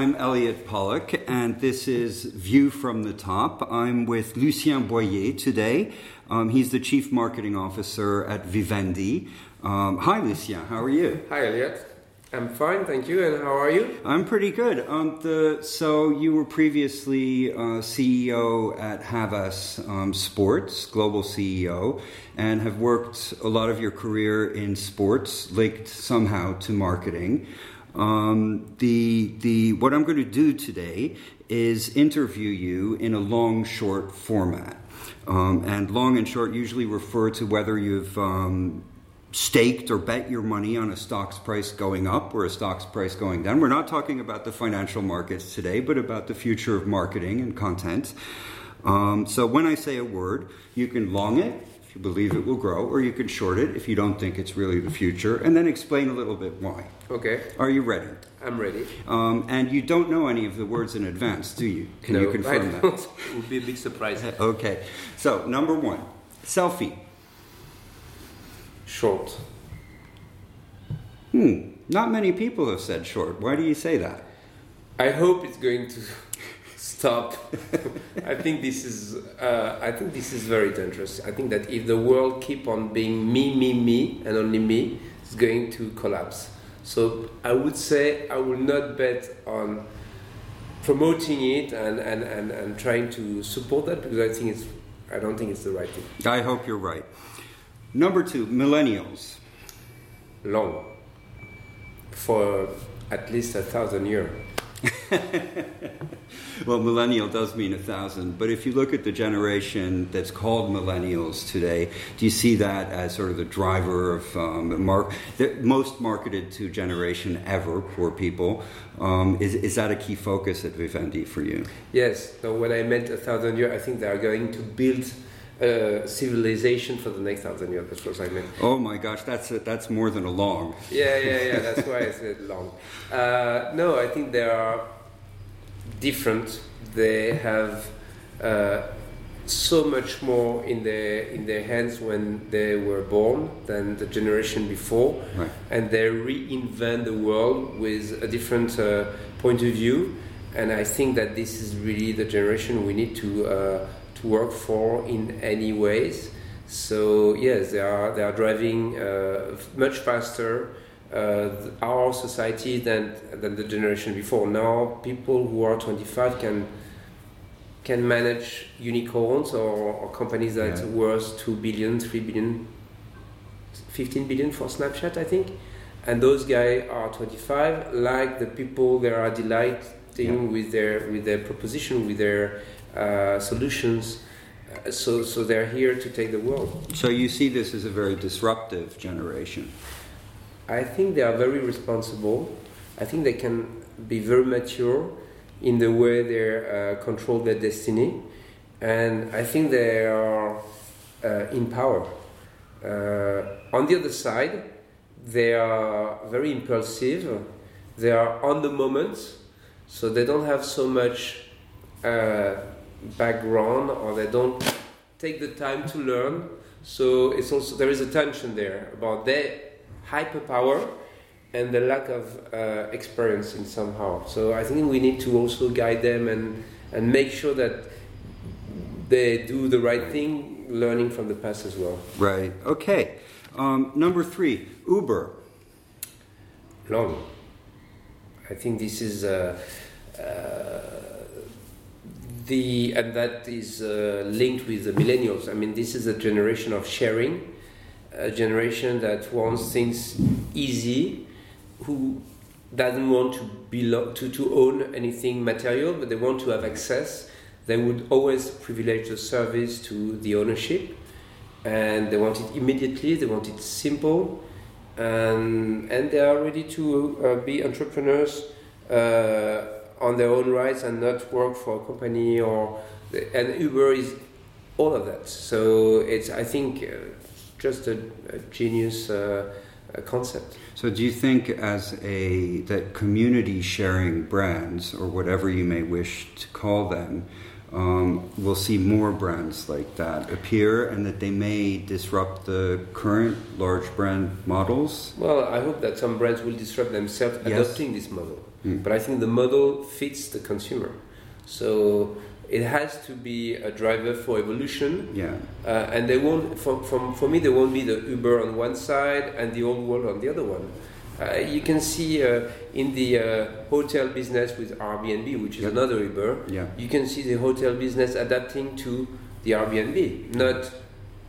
I'm Elliot Pollock, and this is View from the Top. I'm with Lucien Boyer today. Um, he's the Chief Marketing Officer at Vivendi. Um, hi, Lucien. How are you? Hi, Elliot. I'm fine, thank you. And how are you? I'm pretty good. Um, the, so you were previously uh, CEO at Havas um, Sports, global CEO, and have worked a lot of your career in sports, linked somehow to marketing. Um, the the what I'm going to do today is interview you in a long short format. Um, and long and short usually refer to whether you've um, staked or bet your money on a stock's price going up or a stock's price going down. We're not talking about the financial markets today, but about the future of marketing and content. Um, so when I say a word, you can long it if you believe it will grow, or you can short it if you don't think it's really the future, and then explain a little bit why. Okay. Are you ready? I'm ready. Um, and you don't know any of the words in advance, do you? Can no, you confirm I that? it would be a big surprise. Okay. So, number one selfie. Short. Hmm. Not many people have said short. Why do you say that? I hope it's going to stop. I think this is. Uh, I think this is very dangerous. I think that if the world keep on being me, me, me, and only me, it's going to collapse. So I would say I will not bet on promoting it and, and, and, and trying to support that because I think it's. I don't think it's the right thing. I hope you're right. Number two, millennials. Long. For at least a thousand years. well, millennial does mean a thousand, but if you look at the generation that's called millennials today, do you see that as sort of the driver of um, mar- the most marketed to generation ever? Poor people. Um, is, is that a key focus at Vivendi for you? Yes. So when I meant a thousand years, I think they are going to build uh, civilization for the next thousand years. That's what I meant. Oh my gosh, that's a, that's more than a long. Yeah, yeah, yeah. That's why I said long. Uh, no, I think there are different. They have uh, so much more in their in their hands when they were born than the generation before, right. and they reinvent the world with a different uh, point of view. And I think that this is really the generation we need to uh, to work for in any ways. So yes, they are they are driving uh, much faster uh, our society than than the generation before. Now people who are 25 can can manage unicorns or, or companies that Yeah. worth 2 billion, 3 billion, 15 billion for Snapchat, I think. And those guys are 25, like the people that are delighting Yeah. with their with their proposition, with their uh, solutions. Uh, so, so they're here to take the world. So you see this as a very disruptive generation. I think they are very responsible. I think they can be very mature in the way they uh, control their destiny, and I think they are uh, in power. Uh, on the other side, they are very impulsive. They are on the moment, so they don't have so much uh, background, or they don't take the time to learn. So it's also there is a tension there about their hyperpower and the lack of uh, experience in somehow. So I think we need to also guide them and and make sure that they do the right thing, learning from the past as well. Right. Okay. Um, number three, Uber. Long. I think this is. Uh, uh, the and that is uh, linked with the millennials. I mean, this is a generation of sharing, a generation that wants things easy, who doesn't want to belong to, to own anything material, but they want to have access. They would always privilege the service to the ownership, and they want it immediately. They want it simple, and and they are ready to uh, be entrepreneurs. Uh, on their own rights and not work for a company or and Uber is all of that. So it's I think uh, just a, a genius uh, uh, concept. So do you think as a that community sharing brands or whatever you may wish to call them um, we'll see more brands like that appear and that they may disrupt the current large brand models? Well, I hope that some brands will disrupt themselves Yes. adopting this model. Mm. But I think the model fits the consumer. So it has to be a driver for evolution. Yeah. Uh, and they won't, for, for, for me, there won't be the Uber on one side and the old world on the other one. Uh, you can see uh, in the uh, hotel business with Airbnb, which is yep. another Uber, yeah. you can see the hotel business adapting to the Airbnb, not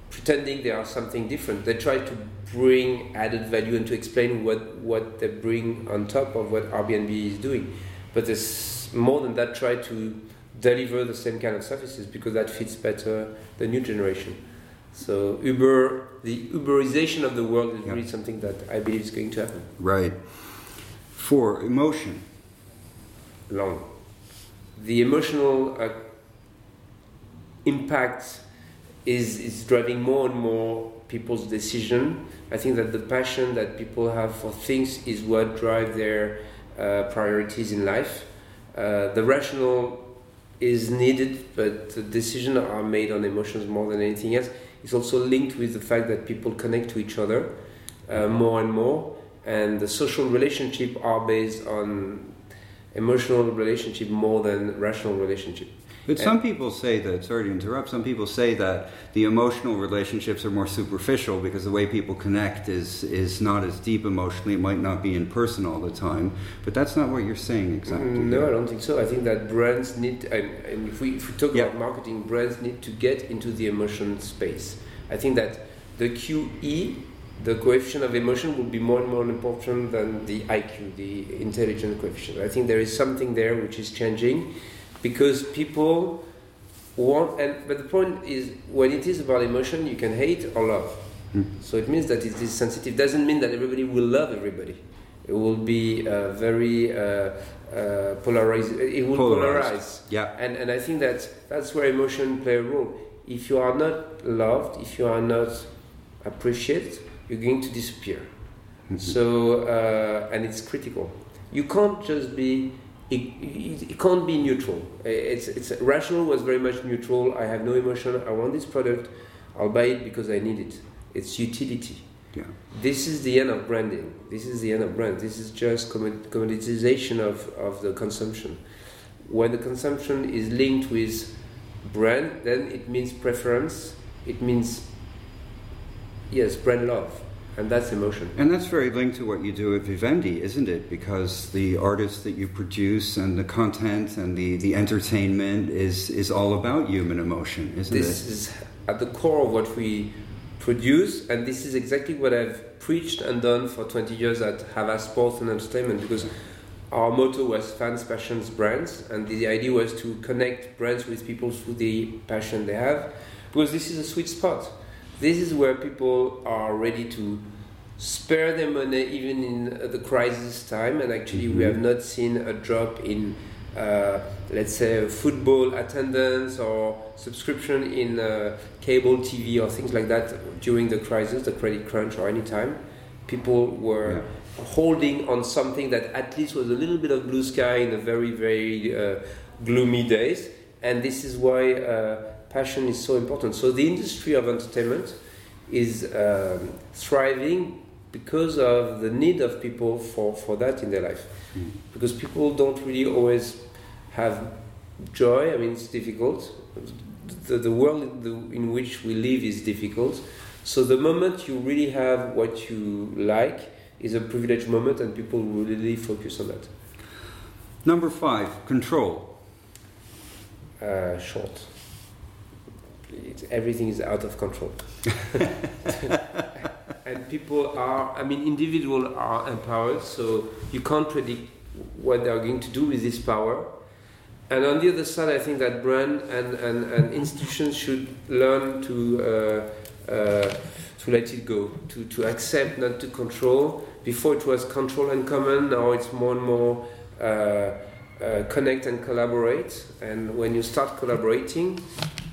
pretending they are something different. They try to bring added value and to explain what, what they bring on top of what Airbnb is doing. But there's more than that, try to deliver the same kind of services because that fits better the new generation. So Uber, the Uberization of the world is yeah. really something that I believe is going to happen. Right. Four emotion. Long. The emotional uh, impact is, is driving more and more people's decision. I think that the passion that people have for things is what drive their uh, priorities in life. Uh, the rational is needed, but the decisions are made on emotions more than anything else. It's also linked with the fact that people connect to each other uh, more and more, and the social relationship are based on emotional relationship more than rational relationship. But some people say that, sorry to interrupt, some people say that the emotional relationships are more superficial because the way people connect is, is not as deep emotionally. It might not be in person all the time. But that's not what you're saying exactly. Mm, no, I don't think so. I think that brands need, and, and if, we, if we talk yeah. about marketing, brands need to get into the emotion space. I think that the QE, the coefficient of emotion, will be more and more important than the IQ, the intelligence coefficient. I think there is something there which is changing because people want and but the point is when it is about emotion you can hate or love. Mm. so it means that it is sensitive. Doesn't mean that everybody will love everybody. It will be uh, very uh, uh, polarized it will polarized. polarize. Yeah. And and i think that that's where emotion play a role. If you are not loved if you are not appreciated you're going to disappear. Mm-hmm. so uh, and it's critical. You can't just be it, it, can't be neutral. It's, it's rational was very much neutral. I have no emotion. I want this product. I'll buy it because I need it. It's utility. Yeah. This is the end of branding. This is the end of brand. This is just commoditization of, of the consumption. When the consumption is linked with brand, then it means preference. It means yes, brand love and that's emotion. And that's very linked to what you do at Vivendi, isn't it? Because the artists that you produce and the content and the, the entertainment is, is all about human emotion, isn't this it? This is at the core of what we produce, and this is exactly what I've preached and done for 20 years at Havas Sports and Entertainment because our motto was fans, passions, brands, and the idea was to connect brands with people through the passion they have because this is a sweet spot this is where people are ready to spare their money even in the crisis time and actually mm-hmm. we have not seen a drop in uh, let's say football attendance or subscription in uh, cable TV or things like that during the crisis, the credit crunch or any time. People were yeah. holding on something that at least was a little bit of blue sky in the very, very uh, gloomy days. And this is why uh, passion is so important. So the industry of entertainment is um, thriving because of the need of people for, for that in their life. Mm. Because people don't really always have joy. I mean, it's difficult. The, the world in, which we live is difficult. So the moment you really have what you like is a privileged moment, and people really focus on that. Number five, control. Uh, short everything is out of control. and people are, I mean, individuals are empowered, so you can't predict what they are going to do with this power. And on the other side, I think that brand and, and, and institutions should learn to, uh, uh, to let it go, to, to accept, not to control. Before it was control and command, now it's more and more uh, uh connect and collaborate. And when you start collaborating,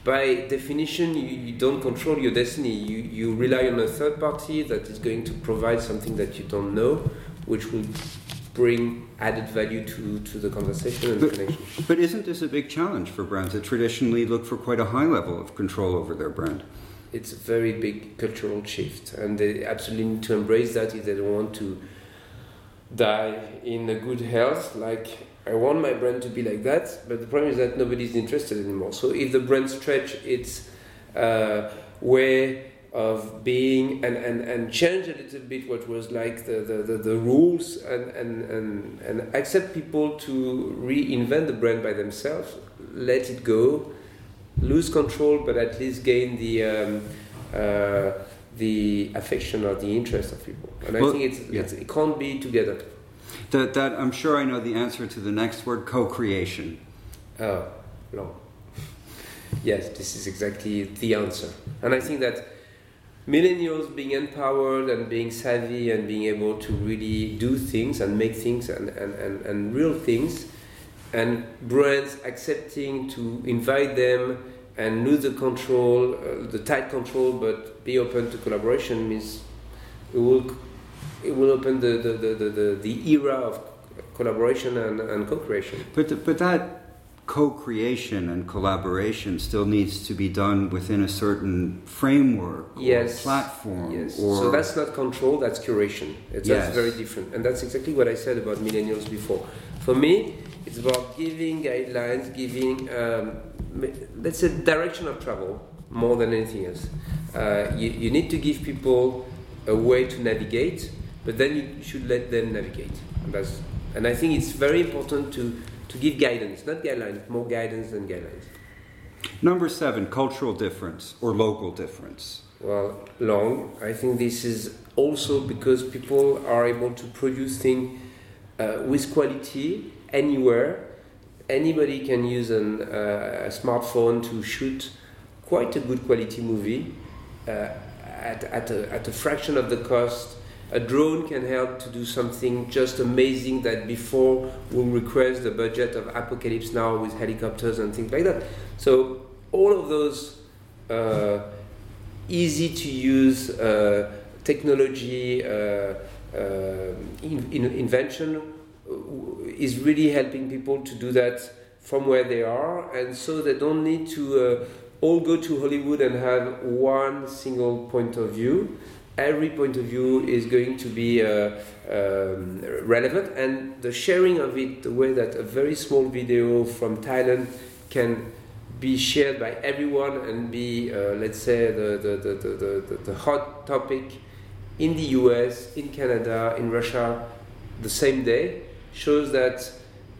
by definition, you, you, don't control your destiny. You, you rely on a third party that is going to provide something that you don't know, which will bring added value to, to the conversation and but, the connection. But isn't this a big challenge for brands that traditionally look for quite a high level of control over their brand? It's a very big cultural shift, and they absolutely need to embrace that if they don't want to die in a good health. Like I want my brand to be like that, but the problem is that nobody's interested anymore. So if the brand stretch its uh, way of being and, and, and change a little bit what was like the, the, the, the, rules and, and, and, and accept people to reinvent the brand by themselves, let it go, lose control, but at least gain the um, uh, the affection or the interest of people. And I think it's, yeah. it's, it can't be together. That, that I'm sure I know the answer to the next word co-creation. Oh, no. yes, this is exactly the answer. And I think that millennials being empowered and being savvy and being able to really do things and make things and, and, and, and real things and brands accepting to invite them and lose the control, uh, the tight control, but be open to collaboration means it will it will open the the, the, the, the era of collaboration and, and co-creation. But but that co-creation and collaboration still needs to be done within a certain framework yes. platform. Yes. so that's not control, that's curation. It's yes. very different. And that's exactly what I said about millennials before. For me, it's about giving guidelines, giving, um, let's say, direction of travel more than anything else. Uh, you, you need to give people a way to navigate, but then you should let them navigate. And, that's, and I think it's very important to to give guidance, not guidelines, more guidance than guidelines. Number seven, cultural difference or local difference. Well, long. I think this is also because people are able to produce things uh, with quality anywhere. Anybody can use an, uh, a smartphone to shoot quite a good quality movie uh, at, at, a, at a fraction of the cost a drone can help to do something just amazing that before we request the budget of Apocalypse Now with helicopters and things like that. So all of those uh, easy to use uh, technology uh, uh in, in invention uh, is really helping people to do that from where they are, and so they don't need to uh, all go to Hollywood and have one single point of view every point of view is going to be uh, um, relevant and the sharing of it the way that a very small video from thailand can be shared by everyone and be uh, let's say the, the, the, the, the, hot topic in the us in canada in russia the same day shows that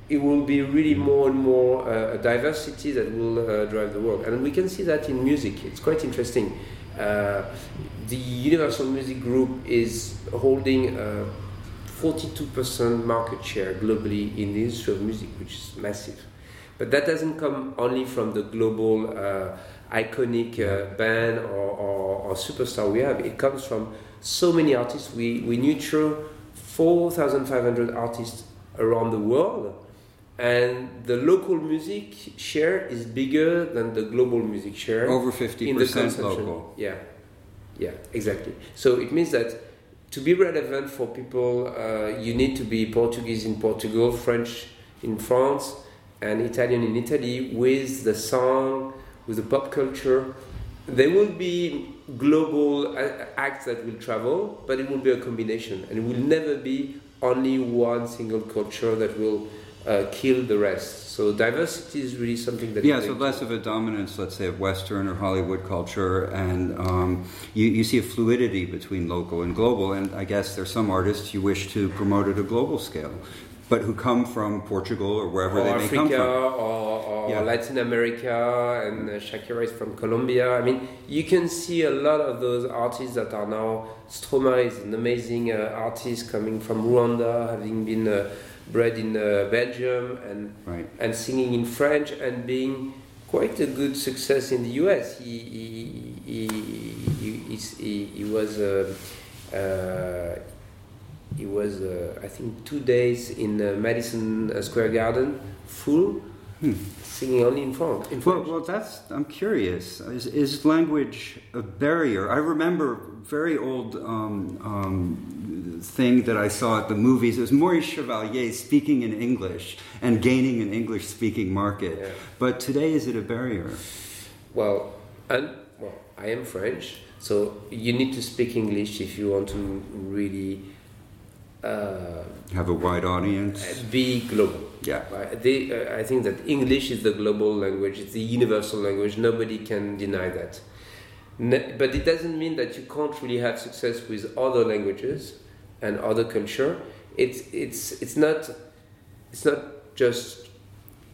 it will be really more and more uh, a diversity that will uh, drive the world. And we can see that in music. It's quite interesting uh, the Universal Music Group is holding a 42% market share globally in the industry of music, which is massive. But that doesn't come only from the global uh, iconic uh, band or, or, or, superstar we have. It comes from so many artists. We, we nurture 4,500 artists around the world. And the local music share is bigger than the global music share. Over 50% local. Yeah. Yeah, exactly. So it means that to be relevant for people, uh, you need to be Portuguese in Portugal, French in France, and Italian in Italy with the song, with the pop culture. There will be global uh, acts that will travel, but it will be a combination, and it will never be only one single culture that will uh, kill the rest. So diversity is really something that yeah. So less of a dominance, let's say, of Western or Hollywood culture, and um, you, you see a fluidity between local and global. And I guess there's some artists you wish to promote at a global scale, but who come from Portugal or wherever or they Africa, may come from, or, or yeah. Latin America, and uh, Shakira is from Colombia. I mean, you can see a lot of those artists that are now. Stromae is an amazing uh, artist coming from Rwanda, having been. Uh, bred in uh, Belgium and right. and singing in French and being quite a good success in the US. He he he he, he, he was uh, uh, he was uh, I think two days in uh, Madison Square Garden full. Hmm singing only in French. In Well, well, that's. I'm curious. Is, is language a barrier? I remember very old um, um, thing that I saw at the movies. It was Maurice Chevalier speaking in English and gaining an English-speaking market. Yeah. But today, is it a barrier? Well, and well, I am French, so you need to speak English if you want to really uh, Have a wide audience. be global. Yeah. Uh, they, uh, I think that English is the global language, it's the universal language, nobody can deny that. Ne- but it doesn't mean that you can't really have success with other languages and other culture. It's, it's, it's, not, it's not just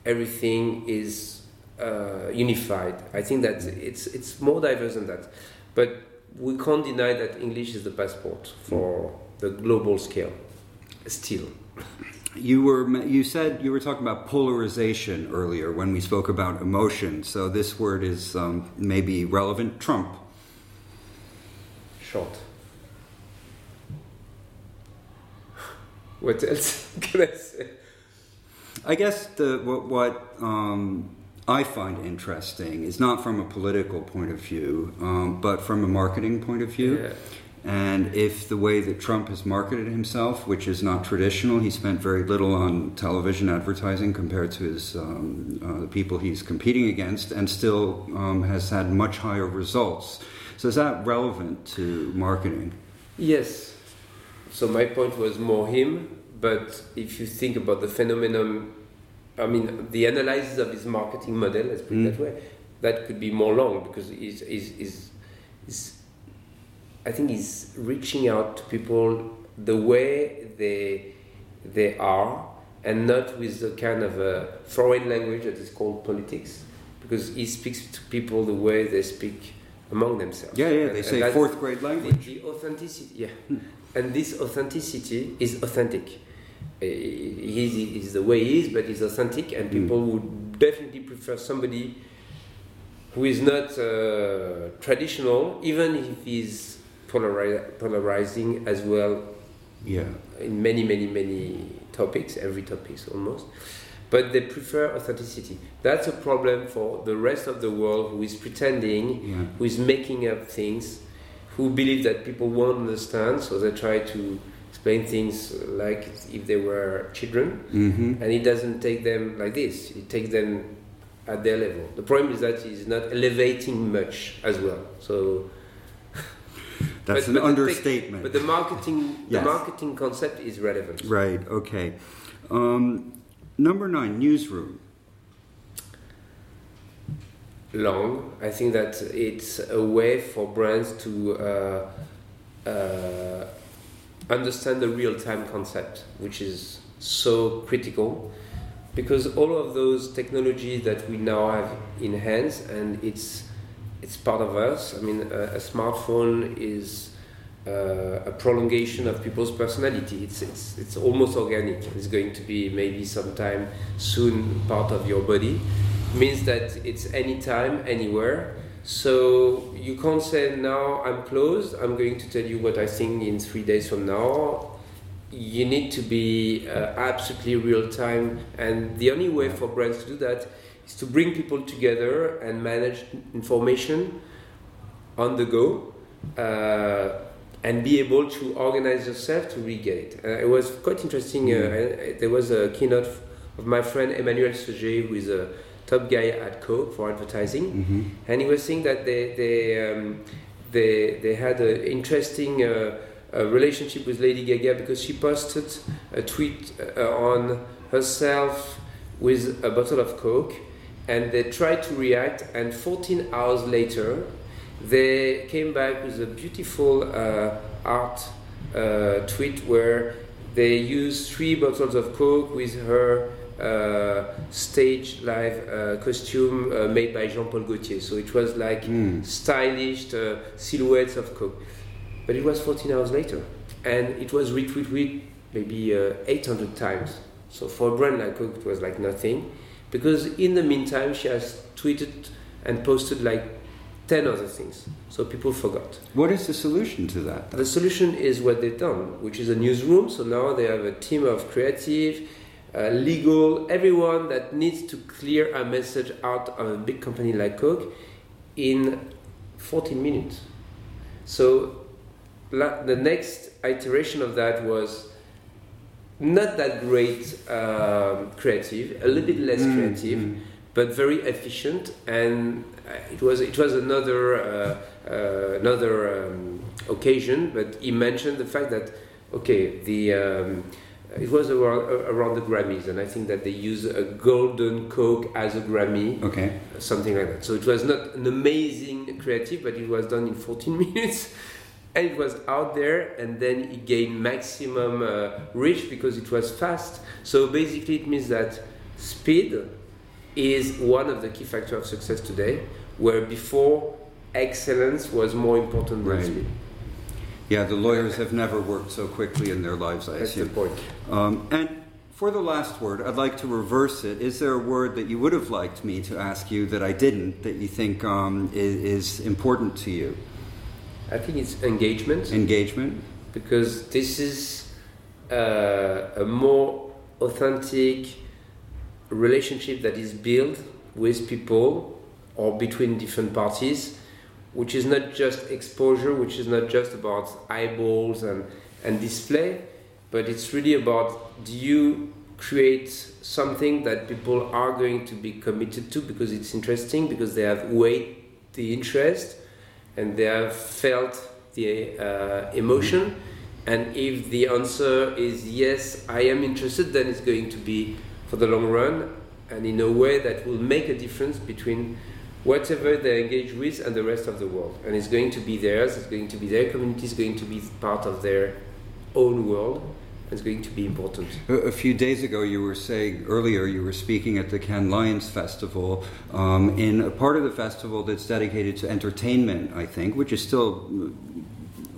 everything is uh, unified. I think that it's, it's more diverse than that. But we can't deny that English is the passport for the global scale, still. You were you said you were talking about polarization earlier when we spoke about emotion. So this word is um, maybe relevant. Trump. Short. What else can I say? I guess the what, what um, I find interesting is not from a political point of view, um, but from a marketing point of view. Yeah. And if the way that Trump has marketed himself, which is not traditional, he spent very little on television advertising compared to his um, uh, the people he's competing against, and still um, has had much higher results. So is that relevant to marketing? Yes. So my point was more him, but if you think about the phenomenon, I mean, the analysis of his marketing model, let's put it Mm. that way, that could be more long because he's, he's, he's, he's, I think he's reaching out to people the way they, they are and not with the kind of a foreign language that is called politics because he speaks to people the way they speak among themselves. Yeah, yeah. And- They say fourth grade the, language. the authenticity, yeah. And this authenticity is authentic. Uh, He is the way he is, but he's authentic, and people would definitely prefer somebody who is not uh, traditional, even if he's polari- polarizing as well Yeah. in many, many, many topics, every topic almost. But they prefer authenticity. That's a problem for the rest of the world who is pretending Yeah. who is making up things, who believe that people won't understand, so they try to explain things like if they were children, hmm and it doesn't take them like this. It takes them at their level. The problem is that it's not elevating much as well. So That's but- an but the understatement. but the marketing, Yes. the marketing concept is relevant. Right, okay. Um, number nine, newsroom. Long. I think that it's a way for brands to uh, uh, understand the real time concept, which is so critical because all of those technologies that we now have in hands and it's it's part of us. I mean, a, a smartphone is uh, a prolongation of people's personality. It's, it's it's almost organic. It's going to be maybe sometime soon part of your body. Means that it's anytime, anywhere. So you can't say now I'm closed. I'm going to tell you what I think in three days from now. You need to be uh, absolutely real time, and the only way for brands to do that is to bring people together and manage information on the go uh, and be able to organize yourself to get it. Uh, it was quite interesting. Uh, I- there was a keynote of my friend Emmanuel Seuge, who is a top guy at Coke for advertising, hmm and he was saying that they they um, they, they had an interesting uh, uh, relationship with Lady Gaga because she posted a tweet uh, on herself with a bottle of Coke, and they tried to react, and 14 hours later, they came back with a beautiful uh, art uh, tweet where they used three bottles of Coke with her uh, stage live uh, costume uh, made by Jean Paul Gaultier. So it was like Mm. stylish uh, silhouettes of Coke. But it was 14 hours later. And it was retweeted maybe uh, 800 times. So for a brand like Coke, it was like nothing. Because in the meantime, she has tweeted and posted like 10 other things. So people forgot. What is the solution to that? though? The solution is what they've done, which is a newsroom. So now they have a team of creative, uh, legal, everyone that needs to clear a message out of a big company like Coke in 14 minutes. So la- the next iteration of that was not that great um, creative, a little bit less Mm, creative mm. but very efficient and uh, it was it was another uh, uh, another um, occasion but he mentioned the fact that okay, the um, it was around, around the Grammys, and I think that they used a golden Coke as a Grammy, Okay. something like that. So it was not an amazing creative, but it was done in 14 minutes. And it was out there, and then it gained maximum uh, reach because it was fast. So basically, it means that speed is one of the key factors of success today, where before excellence was more important than Right. speed. Yeah, the lawyers have never worked so quickly in their lives, I That's the assume. point. Um, and for the last word, I'd like to reverse it. Is there a word that you would have liked me to ask you that I didn't, that you think um, is, is important to you? I think it's engagement. Engagement? because this is uh, a more authentic relationship that is built with people or between different parties, which is not just exposure, which is not just about eyeballs and, and display, but it's really about do you create something that people are going to be committed to because it's interesting, because they have weighed the interest and they have felt the uh, emotion. And if the answer is yes, I am interested, then it's going to be for the long run and in a way that will make a difference between whatever they engage with and the rest of the world. And it's going to be theirs, it's going to be their community, it's going to be part of their own world, and it's going to be important. A few days ago, you were saying earlier, you were speaking at the Cannes Lions Festival um, in a part of the festival that's dedicated to entertainment, I think, which is still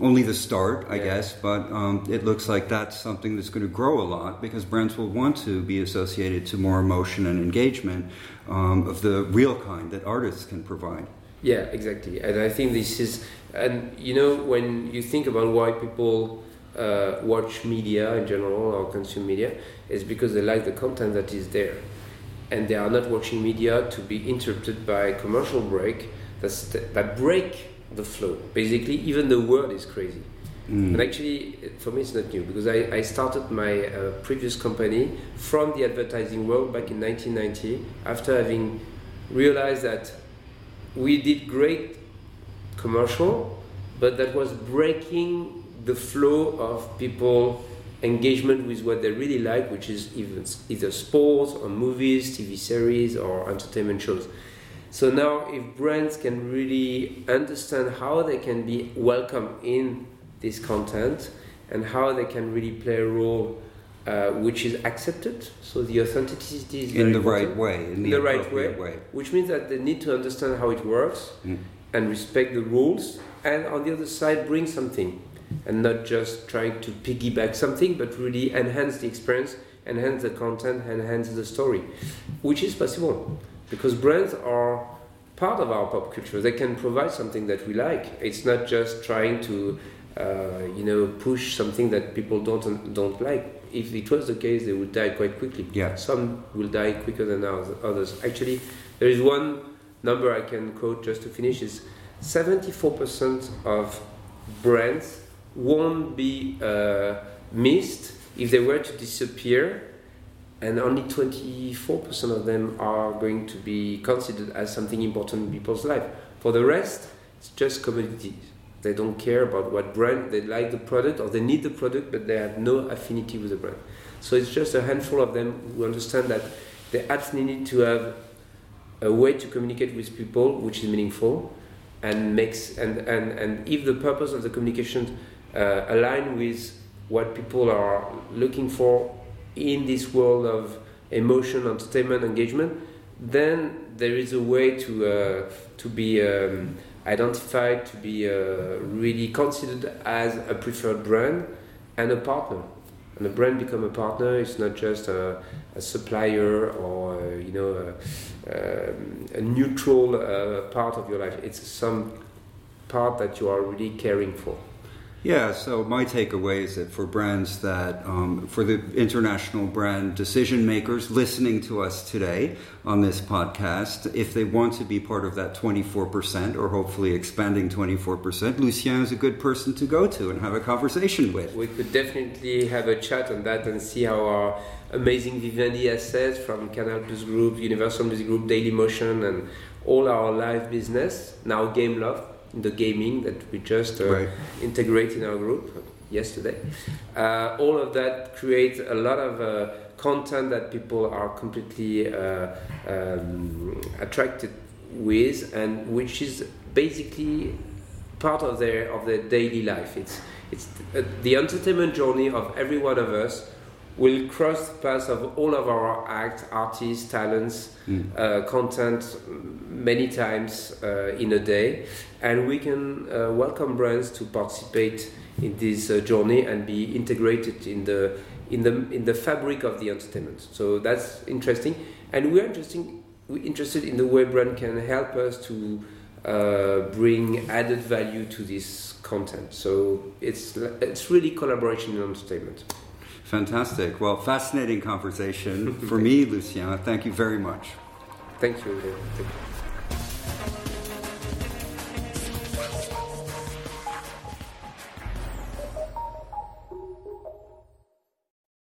only the start, I Yeah. guess, but um, it looks like that's something that's going to grow a lot because brands will want to be associated to more emotion and engagement um, of the real kind that artists can provide. Yeah, exactly. And I think this is, and you know, when you think about why people uh, watch media in general or consume media, it's because they like the content that is there. And they are not watching media to be interrupted by commercial break that's, that break the flow. Basically, even the word is crazy. Mm. And actually, for me, it's not new because I, I started my uh, previous company from the advertising world back in 1990 after having realized that we did great commercial, but that was breaking the flow of people engagement with what they really like, which is even, either sports or movies, TV series, or entertainment shows. So now, if brands can really understand how they can be welcome in this content and how they can really play a role uh, which is accepted, so the authenticity is In the right way, in the, the right way, way. which means that they need to understand how it works Mm. and respect the rules, and on the other side, bring something and not just trying to piggyback something, but really enhance the experience, enhance the content, enhance the story, which is possible because brands are part of our pop culture. They can provide something that we like. It's not just trying to, uh, you know, push something that people don't don't like. If it was the case, they would die quite quickly. Yeah. Some will die quicker than others-. Actually, there is one number I can quote just to finish: is 74% of brands won't be uh, missed if they were to disappear, and only 24% of them are going to be considered as something important in people's life. For the rest, it's just commodities. They don't care about what brand they like the product or they need the product, but they have no affinity with the brand. So it's just a handful of them who understand that they absolutely need to have a way to communicate with people which is meaningful and makes and and, and if the purpose of the communication uh, align with what people are looking for in this world of emotion, entertainment, engagement, then there is a way to uh, to be um, identified, to be uh, really considered as a preferred brand and a partner. And a brand become a partner. It's not just a, a supplier or uh, you know a, um, a neutral uh, part of your life. It's some part that you are really caring for. Yeah, so my takeaway is that for brands that, um, for the international brand decision makers listening to us today on this podcast, if they want to be part of that 24% or hopefully expanding 24%, Lucien is a good person to go to and have a conversation with. We could definitely have a chat on that and see how our amazing Vivendi assets from Canal Plus Group, Universal Music Group, Dailymotion, and all our live business, now Gameloft, the gaming that we just uh, Right. integrate in our group, yesterday. Uh, all of that creates a lot of uh, content that people are completely uh, um, attracted with, and which is basically part of their of their daily life. It's it's the entertainment journey of every one of us will cross the path of all of our acts, artists, talents, mm. uh, content many times uh, in a day, and we can uh, welcome brands to participate in this uh, journey and be integrated in the in the in the fabric of the entertainment. So that's interesting, and we're interesting we're interested in the way brand can help us to uh, bring added value to this content. So it's it's really collaboration in entertainment. Fantastic. Well, fascinating conversation for me, Lucien. Thank you very much. Thank you. Thank you.